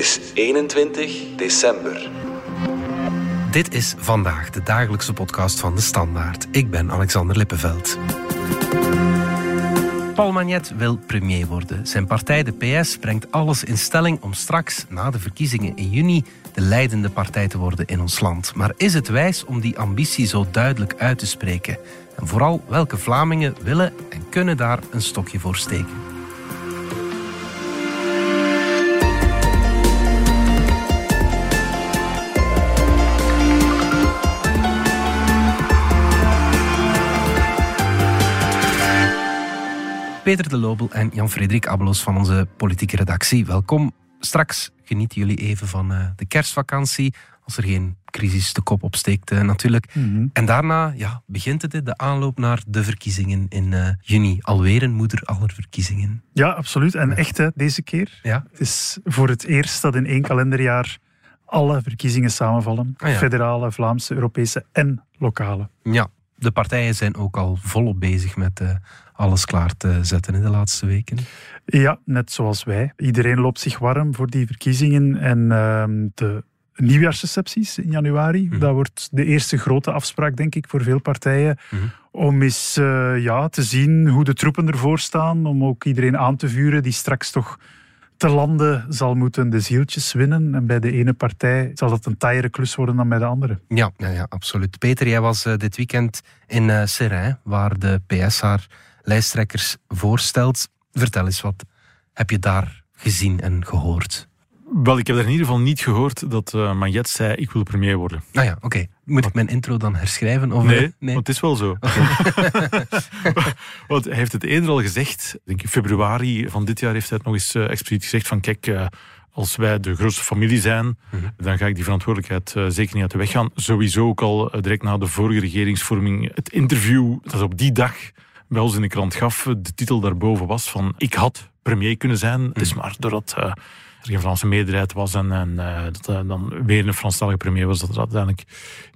is 21 december. Dit is vandaag de dagelijkse podcast van de Standaard. Ik ben Alexander Lippenveld. Paul Magnet wil premier worden. Zijn partij, de PS, brengt alles in stelling om straks, na de verkiezingen in juni, de leidende partij te worden in ons land. Maar is het wijs om die ambitie zo duidelijk uit te spreken? En vooral, welke Vlamingen willen en kunnen daar een stokje voor steken? Peter de Lobel en Jan-Frederik Abelos van onze politieke redactie. Welkom. Straks genieten jullie even van uh, de kerstvakantie. Als er geen crisis de kop opsteekt, uh, natuurlijk. Mhm. En daarna ja, begint het, de aanloop naar de verkiezingen in uh, juni. Alweer een moeder aller verkiezingen. Ja, absoluut. En echt hè, deze keer. Ja. Het is voor het eerst dat in één kalenderjaar alle verkiezingen samenvallen. Ah, ja. Federale, Vlaamse, Europese en lokale. Ja, de partijen zijn ook al volop bezig met uh, alles klaar te zetten in de laatste weken. Ja, net zoals wij. Iedereen loopt zich warm voor die verkiezingen en uh, de nieuwjaarsrecepties in januari. Mhm. Dat wordt de eerste grote afspraak, denk ik, voor veel partijen. Mhm. Om eens uh, ja, te zien hoe de troepen ervoor staan. Om ook iedereen aan te vuren die straks toch te landen zal moeten de zieltjes winnen. En bij de ene partij zal dat een taaiere klus worden dan bij de andere. Ja, ja, ja absoluut. Peter, jij was uh, dit weekend in uh, Seraing, waar de PS haar lijsttrekkers voorstelt. Vertel eens, wat heb je daar gezien en gehoord? Wel, ik heb er in ieder geval niet gehoord dat uh, Magnet zei, ik wil premier worden. Nou ja, oké. Okay. Moet ik mijn intro dan herschrijven? Of nee, nee, want het is wel zo. Want hij heeft het eerder al gezegd, denk ik februari van dit jaar heeft hij het nog eens uh, expliciet gezegd van kijk, uh, als wij de grootste familie zijn, mm -hmm. dan ga ik die verantwoordelijkheid uh, zeker niet uit de weg gaan. Sowieso ook al direct na de vorige regeringsvorming, het interview dat op die dag ons in de krant gaf, de titel daarboven was van ik had premier kunnen zijn. Mm. Het is maar doordat er geen Franse meerderheid was en, en uh, dat dan weer een Franstalige premier was, dat dat uiteindelijk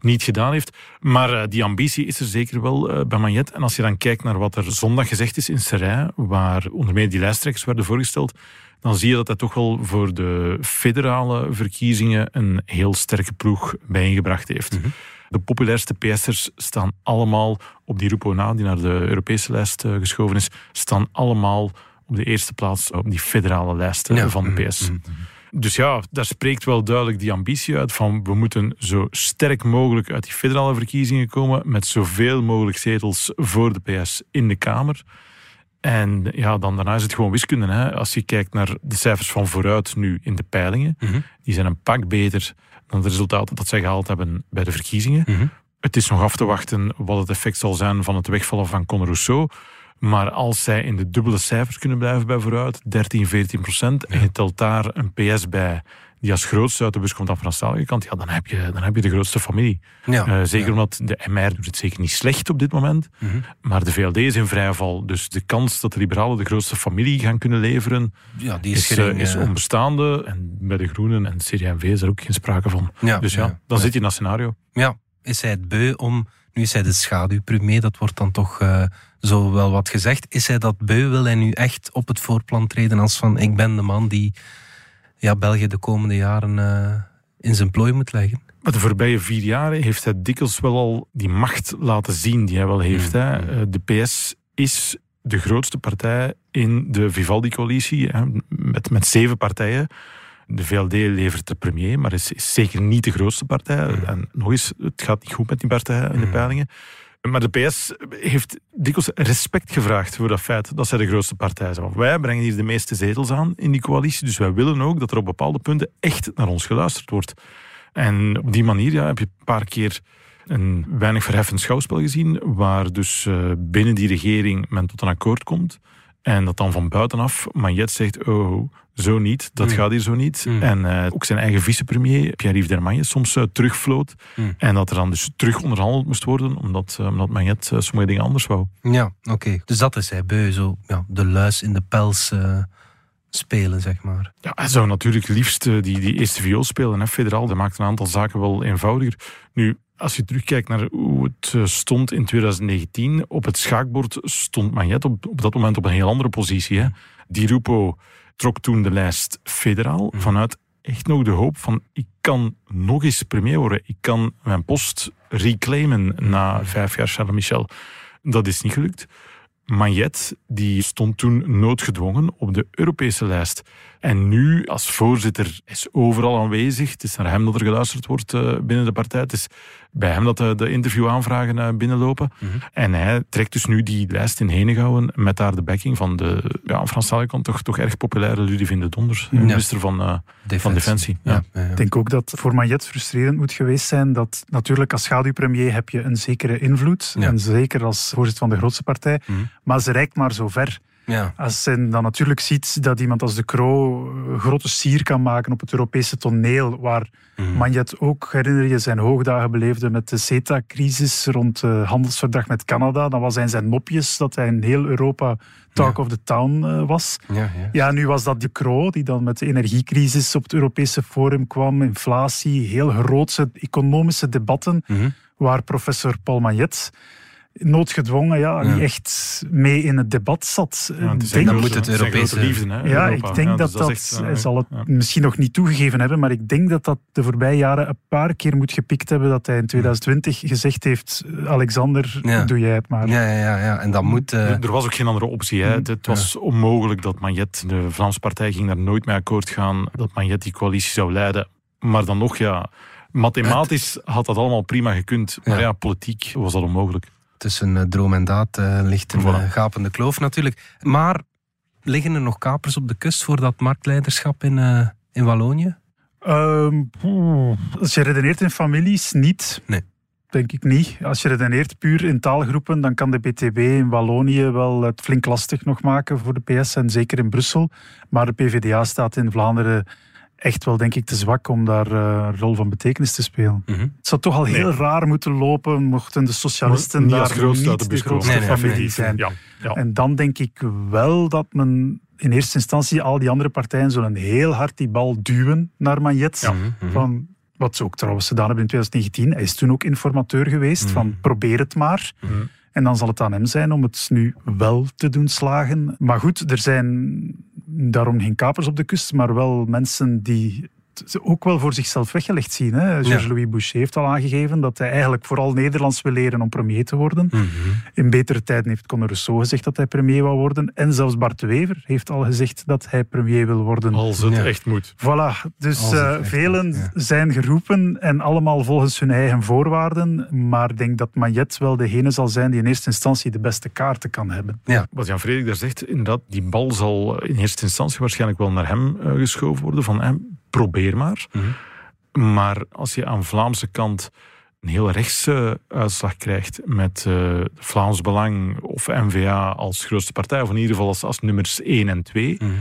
niet gedaan heeft. Maar uh, die ambitie is er zeker wel uh, bij Magnet. En als je dan kijkt naar wat er zondag gezegd is in Seraing, waar onder meer die lijsttrekkers werden voorgesteld, dan zie je dat hij toch wel voor de federale verkiezingen een heel sterke ploeg bijeengebracht heeft. Mhm. Mm -hmm. De populairste PS'ers staan allemaal op die Rupo na, die naar de Europese lijst geschoven is, staan allemaal op de eerste plaats op die federale lijst ja. van de PS. Mm -hmm. Dus ja, daar spreekt wel duidelijk die ambitie uit van we moeten zo sterk mogelijk uit die federale verkiezingen komen met zoveel mogelijk zetels voor de PS in de Kamer. En ja, dan daarna is het gewoon wiskunde. Hè. Als je kijkt naar de cijfers van vooruit nu in de peilingen, mm -hmm. die zijn een pak beter dan de resultaten dat zij gehaald hebben bij de verkiezingen. Mm -hmm. Het is nog af te wachten wat het effect zal zijn van het wegvallen van Conor Rousseau. Maar als zij in de dubbele cijfers kunnen blijven bij vooruit, 13, 14 procent, en je telt daar een PS bij die als grootste uit de bus komt aan Franstalige kant, ja, dan heb je, dan heb je de grootste familie. Ja, uh, zeker ja. omdat de MR doet het zeker niet slecht op dit moment, mm -hmm. maar de VLD is in vrije val. Dus de kans dat de liberalen de grootste familie gaan kunnen leveren, ja, die is, is, is uh... onbestaande. En bij de Groenen en CD&V is er ook geen sprake van. Dus ja, dan zit je in dat scenario. Ja, is hij het beu om... Nu is hij de schaduwpremier, dat wordt dan toch uh, zo wel wat gezegd. Is hij dat beu? Wil hij nu echt op het voorplan treden als van ik ben de man die ja, België de komende jaren uh, in zijn plooi moet leggen? Maar de voorbije vier jaren heeft hij dikwijls wel al die macht laten zien die hij wel heeft. Mm, Hè. Uh, de PS is de grootste partij in de Vivaldi-coalitie, met, met zeven partijen. De VLD levert de premier, maar is, is zeker niet de grootste partij. Mm. En nog eens, het gaat niet goed met die partij in de peilingen. Maar de PS heeft dikwijls respect gevraagd voor dat feit dat zij de grootste partij zijn. Wij brengen hier de meeste zetels aan in die coalitie, dus wij willen ook dat er op bepaalde punten echt naar ons geluisterd wordt. En op die manier ja, heb je een paar keer een weinig verheffend schouwspel gezien, waar dus uh, binnen die regering men tot een akkoord komt. En dat dan van buitenaf Magnet zegt, oh, zo niet, dat Mm. gaat hier zo niet. Mm. En uh, ook zijn eigen vicepremier, Pierre-Yves Dermagne, soms uh, terugvloot. Mm. En dat er dan dus terug onderhandeld moest worden, omdat, uh, omdat Magnet sommige dingen anders wou. Ja, oké. Okay. Dus dat is hij, beu, zo ja, de luis in de pels spelen, zeg maar. Ja, hij zou natuurlijk liefst die, die eerste viool spelen, hè, federaal. Dat maakt een aantal zaken wel eenvoudiger. Nu, als je terugkijkt naar hoe het stond in 2019, op het schaakbord stond Magnet op, op dat moment op een heel andere positie. Hè. Di Rupo trok toen de lijst federaal Mm. vanuit echt nog de hoop van ik kan nog eens premier worden. Ik kan mijn post reclaimen na vijf jaar Charles Michel. Dat is niet gelukt. Magnet die stond toen noodgedwongen op de Europese lijst. En nu, als voorzitter, is overal aanwezig. Het is naar hem dat er geluisterd wordt uh, binnen de partij. Het is bij hem dat de, de interviewaanvragen uh, binnenlopen. Mm -hmm. En hij trekt dus nu die lijst in Henegouwen met daar de backing van de, ja, Frans kant toch, toch erg populaire Ludivine de Donders, ja. minister van, uh, Defensie. van Defensie. Ja. Ik denk ook dat voor Magnet frustrerend moet geweest zijn dat natuurlijk als schaduwpremier heb je een zekere invloed. En zeker als voorzitter van de grootste partij. Mm -hmm. Maar ze reikt maar zo ver. Ja. Als je dan natuurlijk ziet dat iemand als de Croo grote sier kan maken op het Europese toneel, waar mm. Magnet ook, herinner je, zijn hoogdagen beleefde met de CETA-crisis rond het handelsverdrag met Canada. Dan was hij zijn nopjes dat hij in heel Europa talk ja. of the town uh, was. Ja, ja. ja, nu was dat de Croo, die dan met de energiecrisis op het Europese forum kwam, inflatie, heel grootse economische debatten, mm -hmm. waar professor Paul Magnet noodgedwongen ja, Ja. niet echt mee in het debat zat. Ja, het denk- moet het Europese- liefde, hè, ja, Europa. ik denk Ja, dat dus dat, echt, hij eh, zal het ja. misschien nog niet toegegeven hebben, maar ik denk dat dat de voorbije jaren een paar keer moet gepikt hebben dat hij in 2020 gezegd heeft, Alexander, Ja. doe jij het maar. Ja, ja, ja, ja. En dan moet... eh, Er was ook geen andere optie. Hè. Het, het was onmogelijk dat Magnet, de Vlaamse partij, ging daar nooit mee akkoord gaan dat Magnet die coalitie zou leiden. Maar dan nog, ja, mathematisch had dat allemaal prima gekund. Maar Ja. ja, politiek was dat onmogelijk. Tussen eh, droom en daad eh, ligt een Voilà. eh, gapende kloof natuurlijk. Maar liggen er nog kapers op de kust voor dat marktleiderschap in, eh, in Wallonië? Ehm, als je redeneert in families, niet. Nee. Denk ik niet. Als je redeneert puur in taalgroepen, dan kan de BTB in Wallonië wel het flink lastig nog maken voor de PS en zeker in Brussel. Maar de PVDA staat in Vlaanderen echt wel, denk ik, te zwak om daar eh, een rol van betekenis te spelen. Mhm. Het zou toch al heel Nee. raar moeten lopen mochten de socialisten niet daar als grootste uit niet de grootste. Nee, nee, familie nee. zijn. Ja, ja. En dan denk ik wel dat men in eerste instantie al die andere partijen zullen heel hard die bal duwen naar Magnet. Ja. Mhm, mhm. Van, wat ze ook trouwens gedaan hebben in 2019. Hij is toen ook informateur geweest van probeer het maar. En dan zal het aan hem zijn om het nu wel te doen slagen. Maar goed, er zijn daarom geen kapers op de kust, maar wel mensen die ook wel voor zichzelf weggelegd zien. hè. Georges-Louis Boucher heeft al aangegeven dat hij eigenlijk vooral Nederlands wil leren om premier te worden. Mhm. In betere tijden heeft Conor Rousseau gezegd dat hij premier wou worden. En zelfs Bart Wever heeft al gezegd dat hij premier wil worden. Als het Ja. echt moet. Voilà, dus eh, velen moet, ja. zijn geroepen en allemaal volgens hun eigen voorwaarden. Maar ik denk dat Magnet wel degene zal zijn die in eerste instantie de beste kaarten kan hebben. Wat Jan Frederik daar zegt, inderdaad, die bal zal in eerste instantie waarschijnlijk wel naar hem eh, geschoven worden. Van, eh, probeer maar. Mhm. Maar als je aan Vlaamse kant een heel rechtse uitslag krijgt met eh, Vlaams Belang of N-VA als grootste partij, of in ieder geval als, als nummers 1 en 2, Mhm.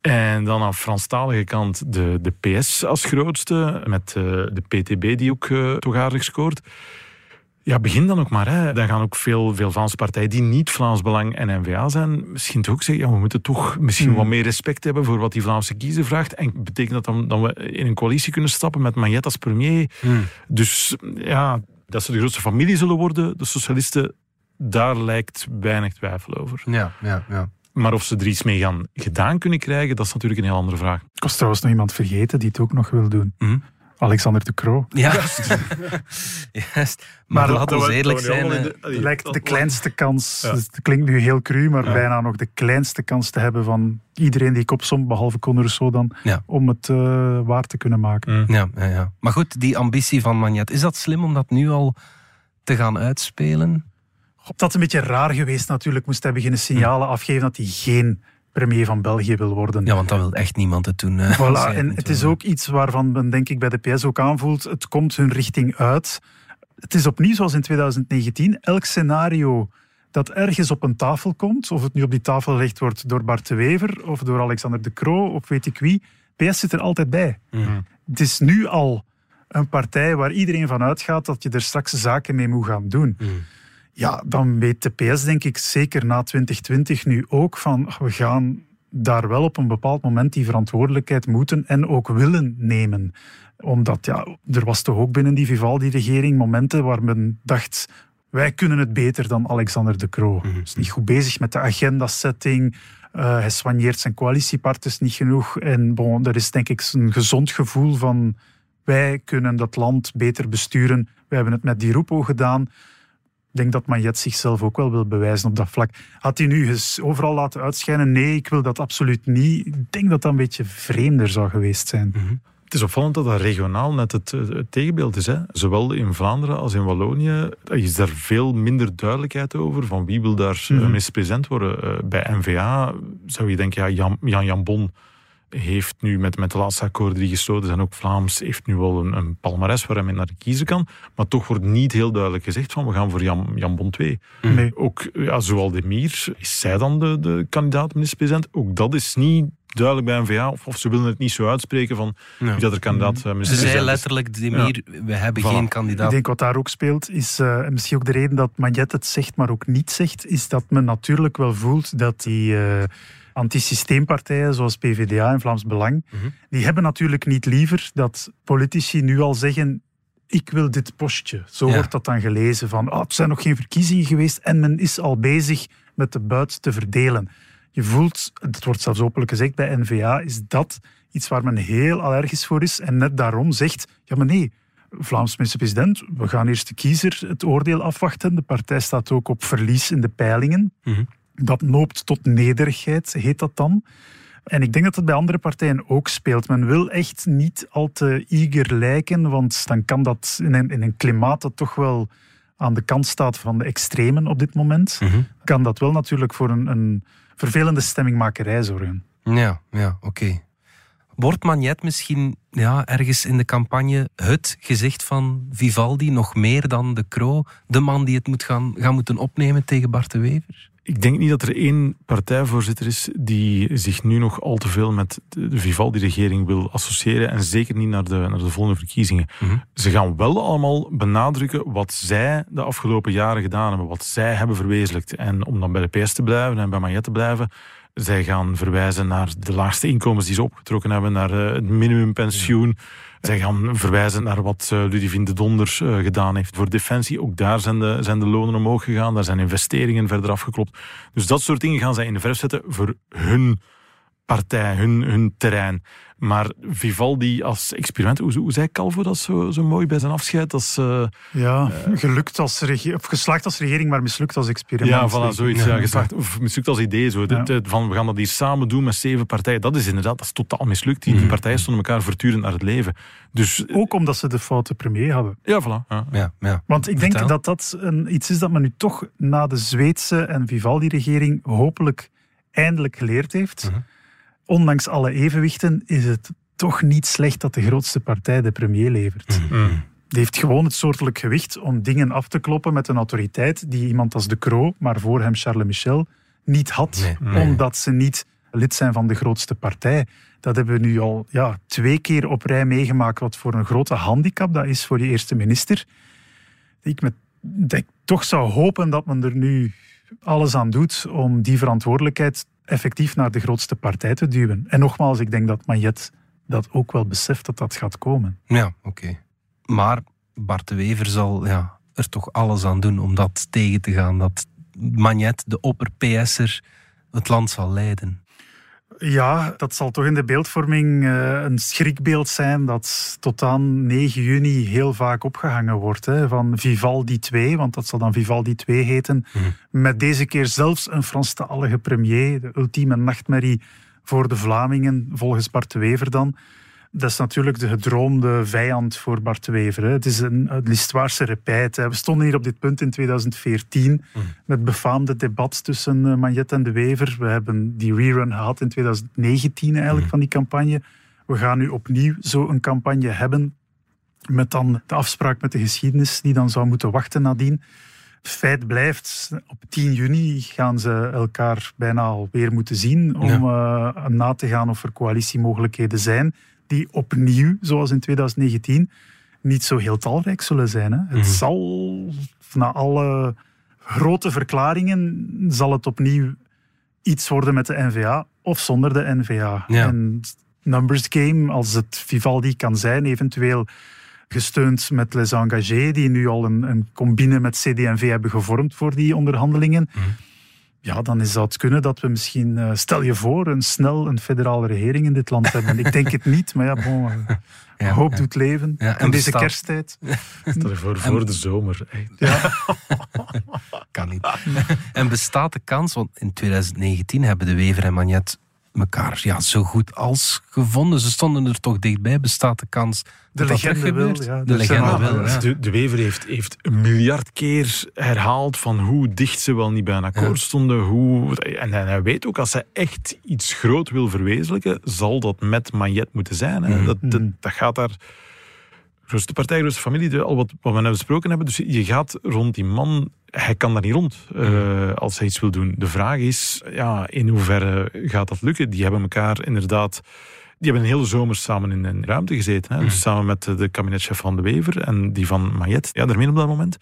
en dan aan Franstalige kant de, de PS als grootste, met eh, de PTB die ook eh, toch aardig scoort. Ja, begin dan ook maar. Hè. Dan gaan ook veel, veel Vlaamse partijen die niet Vlaams Belang en N-VA zijn, misschien toch ook zeggen, ja, we moeten toch misschien Hmm. wat meer respect hebben voor wat die Vlaamse kiezer vraagt. En betekent dat dan dat we in een coalitie kunnen stappen met Magnet als premier? Mhm. Dus ja, dat ze de grootste familie zullen worden, de socialisten, daar lijkt weinig twijfel over. Ja, ja, ja. Maar of ze er iets mee gaan gedaan kunnen krijgen, dat is natuurlijk een heel andere vraag. Ik was trouwens nog iemand vergeten die het ook nog wil doen. Mhm. Alexander de Croo. Ja. Juist. Maar, Maar laten dat we eerlijk zijn. eh, Het lijkt de kleinste kans, Ja. dus het klinkt nu heel cru, maar Ja. bijna nog de kleinste kans te hebben van iedereen die ik opsom, behalve Conor Rousseau dan, Ja. om het eh, waar te kunnen maken. Ja, ja, ja. Maar goed, die ambitie van Magnet, is dat slim om dat nu al te gaan uitspelen? Dat is een beetje raar geweest natuurlijk, moest hij beginnen signalen afgeven dat hij geen premier van België wil worden. Ja, want dan wil echt niemand het doen. eh, Voilà, en het is ook iets waarvan men denk ik bij de PS ook aanvoelt, het komt hun richting uit. Het is opnieuw zoals in 2019, elk scenario dat ergens op een tafel komt, of het nu op die tafel gelegd wordt door Bart de Wever of door Alexander de Croo of weet ik wie, PS zit er altijd bij. Mhm. Het is nu al een partij waar iedereen van uitgaat dat je er straks zaken mee moet gaan doen. Mhm. Ja, dan weet de PS denk ik zeker na 2020 nu ook van we gaan daar wel op een bepaald moment die verantwoordelijkheid moeten en ook willen nemen. Omdat ja, er was toch ook binnen die Vivaldi-regering momenten waar men dacht wij kunnen het beter dan Alexander de Croo. Mhm. Is niet goed bezig met de agenda-setting, Uh, hij soigneert zijn coalitiepartners niet genoeg. En bon, er is denk ik een gezond gevoel van wij kunnen dat land beter besturen. We hebben het met Di Rupo gedaan. Ik denk dat Majet zichzelf ook wel wil bewijzen op dat vlak. Had hij nu eens overal laten uitschijnen? Nee, ik wil dat absoluut niet. Ik denk dat dat een beetje vreemder zou geweest zijn. Mhm. Het is opvallend dat dat regionaal net het, het tegenbeeld is. Hè? Zowel in Vlaanderen als in Wallonië is daar veel minder duidelijkheid over van wie wil daar mm minister-president worden. Eh, bij NVA zou je denken, ja, Jan, Jan Jambon heeft nu met, met de laatste akkoorden die gesloten zijn, ook Vlaams, heeft nu wel een, een palmares waar hij mee naar kiezen kan. Maar toch wordt niet heel duidelijk gezegd van we gaan voor Jan, Jan Bon 2. Nee. Ook ja, zowel de Mier, is zij dan de, de kandidaat minister-president? Ook dat is niet duidelijk bij NVA, of, of ze willen het niet zo uitspreken van wie dat er kandidaat uh, Ze zei letterlijk, de Mier, we hebben geen kandidaat. Ik denk wat daar ook speelt, is uh, misschien ook de reden dat Magnet het zegt, maar ook niet zegt, is dat men natuurlijk wel voelt dat die... Uh, antisysteempartijen zoals PvdA en Vlaams Belang, mhm. die hebben natuurlijk niet liever dat politici nu al zeggen ik wil dit postje. Zo wordt dat dan gelezen van oh, het zijn nog geen verkiezingen geweest en men is al bezig met de buit te verdelen. Je voelt, het wordt zelfs openlijk gezegd bij NVA, is dat iets waar men heel allergisch voor is en net daarom zegt, ja maar nee, Vlaams minister-president, we gaan eerst de kiezer het oordeel afwachten. De partij staat ook op verlies in de peilingen. Mm dat noopt tot nederigheid, heet dat dan. En ik denk dat het bij andere partijen ook speelt. Men wil echt niet al te eager lijken, want dan kan dat in een, in een klimaat dat toch wel aan de kant staat van de extremen op dit moment, mhm. kan dat wel natuurlijk voor een, een vervelende stemmingmakerij zorgen. Ja, ja, oké. Wordt Magnet misschien ja, ergens in de campagne het gezicht van Vivaldi nog meer dan de Croo? De man die het moet gaan, gaan moeten opnemen tegen Bart de Wever? Ik denk niet dat er één partijvoorzitter is die zich nu nog al te veel met de Vivaldi-regering wil associëren en zeker niet naar de, naar de volgende verkiezingen. Mhm. Ze gaan wel allemaal benadrukken wat zij de afgelopen jaren gedaan hebben, wat zij hebben verwezenlijkt. En om dan bij de PS te blijven en bij Magnet te blijven, zij gaan verwijzen naar de laagste inkomens die ze opgetrokken hebben, naar eh, het minimumpensioen. Zij gaan verwijzen naar wat uh, Ludivine de Donder uh, gedaan heeft voor Defensie. Ook daar zijn de, zijn de lonen omhoog gegaan. Daar zijn investeringen verder afgeklopt. Dus dat soort dingen gaan zij in de verf zetten voor hun partij, hun, hun terrein. Maar Vivaldi als experiment, hoe, hoe zei Calvo dat zo, zo mooi bij zijn afscheid? Als, uh, ja, uh, gelukt als of geslaagd als regering, maar mislukt als experiment. Ja, voilà, zoiets. Ja, geslaagd, of mislukt als idee. Zo. Ja. van, we gaan dat hier samen doen met zeven partijen. Dat is inderdaad dat is totaal mislukt. Die, die mhm. partijen stonden elkaar voortdurend naar het leven. Dus, Ook omdat ze de foute premier hadden. Ja, voilà. Ja. Ja, ja. Want ik denk dat dat een, iets is dat men nu toch na de Zweedse en Vivaldi-regering hopelijk eindelijk geleerd heeft. Mhm ondanks alle evenwichten is het toch niet slecht dat de grootste partij de premier levert. Mm. mm. Die heeft gewoon het soortelijk gewicht om dingen af te kloppen met een autoriteit die iemand als De Croo, maar voor hem Charles Michel, niet had, omdat ze niet lid zijn van de grootste partij. Dat hebben we nu al ja, twee keer op rij meegemaakt, wat voor een grote handicap dat is voor die eerste minister. Ik met, dat ik toch zou hopen dat men er nu alles aan doet om die verantwoordelijkheid effectief naar de grootste partij te duwen. En nogmaals, ik denk dat Majet dat ook wel beseft dat dat gaat komen. Ja, oké. Maar Bart de Wever zal ja, er toch alles aan doen om dat tegen te gaan. Dat Magnet, de opper-PS'er, het land zal leiden. Ja, dat zal toch in de beeldvorming uh, een schrikbeeld zijn dat tot aan 9 juni heel vaak opgehangen wordt. Hè, van Vivaldi 2, want dat zal dan Vivaldi 2 heten. Mhm. Met deze keer zelfs een Franstalige premier. De ultieme nachtmerrie voor de Vlamingen, volgens Bart de Wever dan. Dat is natuurlijk de gedroomde vijand voor Bart Wever. Hè. Het is een, een Listwaarse repijt. We stonden hier op dit punt in 2014 mm. met befaamde debat tussen uh, Magnet en de Wever. We hebben die rerun gehad in 2019 eigenlijk mm. van die campagne. We gaan nu opnieuw zo'n campagne hebben met dan de afspraak met de geschiedenis die dan zou moeten wachten nadien. Feit blijft, op 10 juni gaan ze elkaar bijna alweer moeten zien om ja. uh, na te gaan of er coalitiemogelijkheden zijn die opnieuw, zoals in 2019, niet zo heel talrijk zullen zijn. Hè. Het mhm. zal, na alle grote verklaringen, zal het opnieuw iets worden met de NVA of zonder de NVA. En numbers game, als het Vivaldi kan zijn, eventueel gesteund met Les Engagés, die nu al een, een combine met CD&V hebben gevormd voor die onderhandelingen. Mhm ja, dan zou het kunnen dat we misschien, uh, stel je voor, een snel een federale regering in dit land hebben. Ik denk het niet, maar ja, bon, uh, ja, hoop ja. doet leven. Ja, en, deze kersttijd. Stel je voor, voor de zomer. Ja. kan niet. En bestaat de kans, want in 2019 hebben de Wever en Magnet elkaar ja, zo goed als gevonden. Ze stonden er toch dichtbij. Bestaat de kans de dat legende dat wil, ja. De legende wil, ja. de, de, Wever heeft, heeft een miljard keer herhaald van hoe dicht ze wel niet bij een akkoord ja. stonden. Hoe, en, en, hij weet ook, als hij echt iets groot wil verwezenlijken, zal dat met Magnet moeten zijn. Hè. Mm. Dat, dat, dat gaat daar grootste partij, grootste familie, al wat, wat we net besproken hebben. Dus je gaat rond die man, hij kan daar niet rond uh, als hij iets wil doen. De vraag is, ja, in hoeverre gaat dat lukken? Die hebben elkaar inderdaad... Die hebben een hele zomer samen in een ruimte gezeten. Hè? Dus samen met de kabinetchef van De Wever en die van Mayet. Ja, daarmee op dat moment.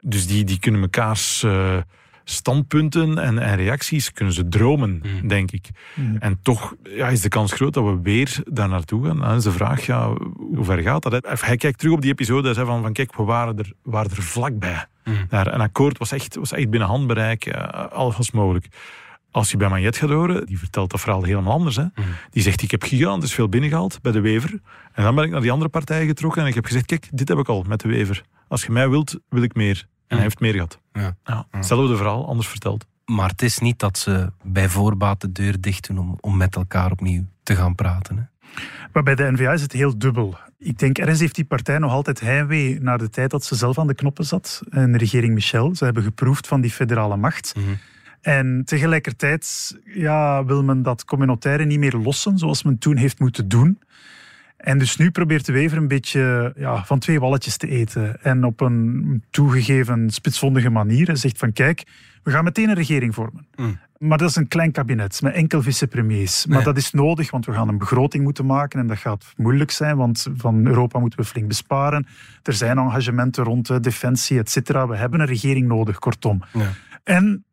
Dus die, die kunnen mekaars... Uh, standpunten en, en, reacties kunnen ze dromen, mm. denk ik. Mm. En toch ja, is de kans groot dat we weer daar naartoe gaan. Dan is de vraag, ja, hoe ver gaat dat? Hij kijkt terug op die episode en zei van, van kijk, we waren er, waren er vlakbij. Mm. Daar, een akkoord was echt, was echt binnen handbereik, uh, alles was mogelijk. Als je bij Magnet gaat horen, die vertelt dat verhaal helemaal anders. Hè? Die zegt, ik heb gigantisch veel binnengehaald bij de Wever. En dan ben ik naar die andere partijen getrokken en ik heb gezegd, kijk, dit heb ik al met de Wever. Als je mij wilt, wil ik meer. En hij heeft meer gehad. Ja. Ja. Hetzelfde verhaal, anders verteld. Maar het is niet dat ze bij voorbaat de deur dicht doen om, om met elkaar opnieuw te gaan praten. Hè? Maar bij de NVA is het heel dubbel. Ik denk, ergens heeft die partij nog altijd heimwee naar de tijd dat ze zelf aan de knoppen zat. En de regering Michel. Ze hebben geproefd van die federale macht. Mm -hmm. En tegelijkertijd ja, wil men dat communautaire niet meer lossen, zoals men toen heeft moeten doen. En dus nu probeert de Wever een beetje ja, van twee walletjes te eten. En op een toegegeven spitsvondige manier. Hij zegt van kijk, we gaan meteen een regering vormen. Mm. Maar dat is een klein kabinet met enkel vicepremiers. Maar dat is nodig, want we gaan een begroting moeten maken. En dat gaat moeilijk zijn, want van Europa moeten we flink besparen. Er zijn engagementen rond de defensie, et cetera. We hebben een regering nodig, kortom. Ja. En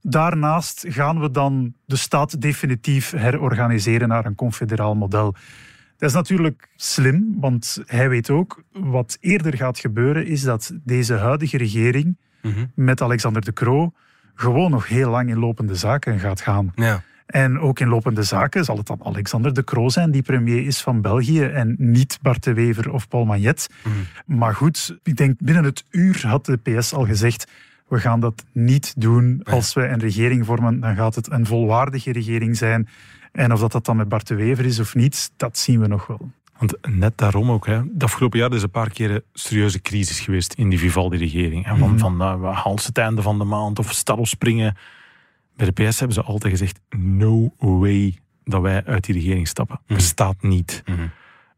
daarnaast gaan we dan de staat definitief herorganiseren naar een confederaal model. Dat is natuurlijk slim, want hij weet ook wat eerder gaat gebeuren, is dat deze huidige regering mm -hmm. met Alexander de Croo gewoon nog heel lang in lopende zaken gaat gaan. Ja. En ook in lopende zaken zal het dan Alexander de Croo zijn, die premier is van België, en niet Bart de Wever of Paul Magnet. Mm. Maar goed, ik denk binnen het uur had de PS al gezegd, we gaan dat niet doen. Als we een regering vormen, dan gaat het een volwaardige regering zijn. En of dat, dat dan met Bart de Wever is of niet, dat zien we nog wel. Want net daarom ook, hè, de afgelopen jaar is een paar keer een serieuze crisis geweest in die Vivaldi-regering. Van, mm. van uh, we halen het einde van de maand of stal of springen. Bij de PS hebben ze altijd gezegd, no way dat wij uit die regering stappen. Mm. Bestaat niet. Mm.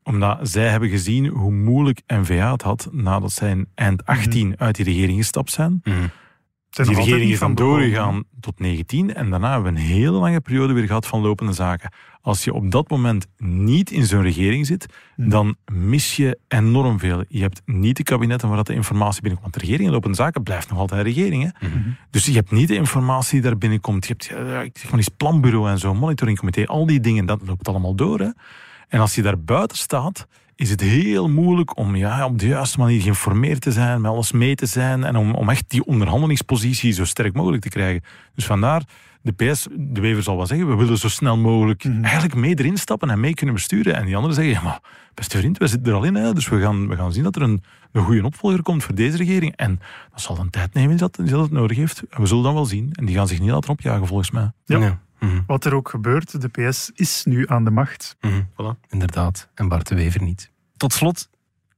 Omdat zij hebben gezien hoe moeilijk NVA het had nadat zij in eind 18 uit die regering gestapt zijn die regering is dan doorgegaan tot 19 en daarna hebben we een hele lange periode weer gehad van lopende zaken. Als je op dat moment niet in zo'n regering zit, hmm. dan mis je enorm veel. Je hebt niet de kabinetten waar dat de informatie binnenkomt. Want de regering in lopende zaken blijft nog altijd een regering. Hè? Hmm. Dus je hebt niet de informatie die daar binnenkomt. Je hebt ja, ik zeg maar eens planbureau en zo, monitoringcomité, al die dingen, dat loopt allemaal door. Hè? En als je daar buiten staat, is het heel moeilijk om ja, op de juiste manier geïnformeerd te zijn, met alles mee te zijn en om, om echt die onderhandelingspositie zo sterk mogelijk te krijgen. Dus vandaar, de PS, de Wever zal wel zeggen, we willen zo snel mogelijk mm. eigenlijk mee erin stappen en mee kunnen besturen. En die anderen zeggen, ja maar beste vriend, we zitten er al in, hè, dus we gaan, we gaan zien dat er een, een goede opvolger komt voor deze regering. En dat zal een tijd nemen dat, dat het nodig heeft. En we zullen dan wel zien. En die gaan zich niet laten opjagen, volgens mij. Ja. ja. Mm. Wat er ook gebeurt, de PS is nu aan de macht. Mm. Voilà. Inderdaad. En Bart de Wever niet. Tot slot,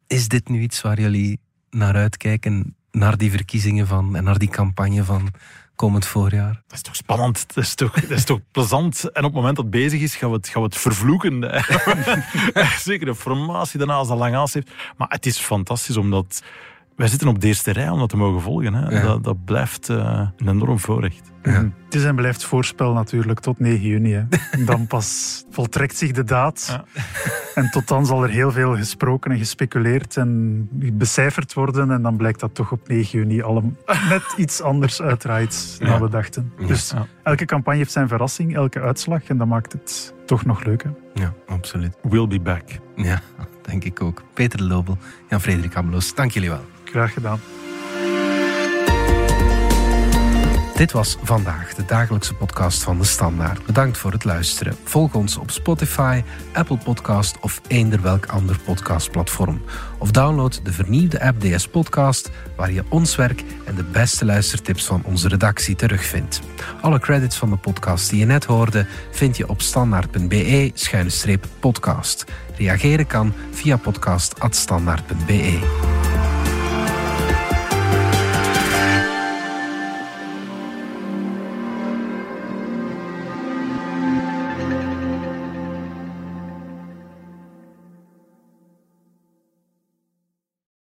is dit nu iets waar jullie naar uitkijken, naar die verkiezingen van en naar die campagne van komend voorjaar? Dat is toch spannend, dat is toch, dat is toch plezant. En op het moment dat het bezig is, gaan we het, gaan we het vervloeken. Zeker de formatie daarna als dat lang aas heeft. Maar het is fantastisch omdat wij zitten op de eerste rij om dat te mogen volgen. Hè. Ja. Dat, dat, blijft uh, een enorm voorrecht. Ja. Het is en blijft voorspel natuurlijk tot 9 juni. Hè. Dan pas voltrekt zich de daad. Ja. En tot dan zal er heel veel gesproken en gespeculeerd en becijferd worden. En dan blijkt dat toch op 9 juni allemaal net iets anders uitdraait dan we dachten. Dus elke campagne heeft zijn verrassing, elke uitslag. En dat maakt het toch nog leuker. Ja, absoluut. We'll be back. Ja, denk ik ook. Peter Lobel, Jan-Frederik Ameloos, dank jullie wel. Graag gedaan. Dit was vandaag de dagelijkse podcast van de Standaard. Bedankt voor het luisteren. Volg ons op Spotify, Apple Podcast of eender welk ander podcastplatform. Of download de vernieuwde app DS Podcast, waar je ons werk en de beste luistertips van onze redactie terugvindt. Alle credits van de podcast die je net hoorde vind je op standaard.be-podcast. Reageren kan via podcast.standaard.be.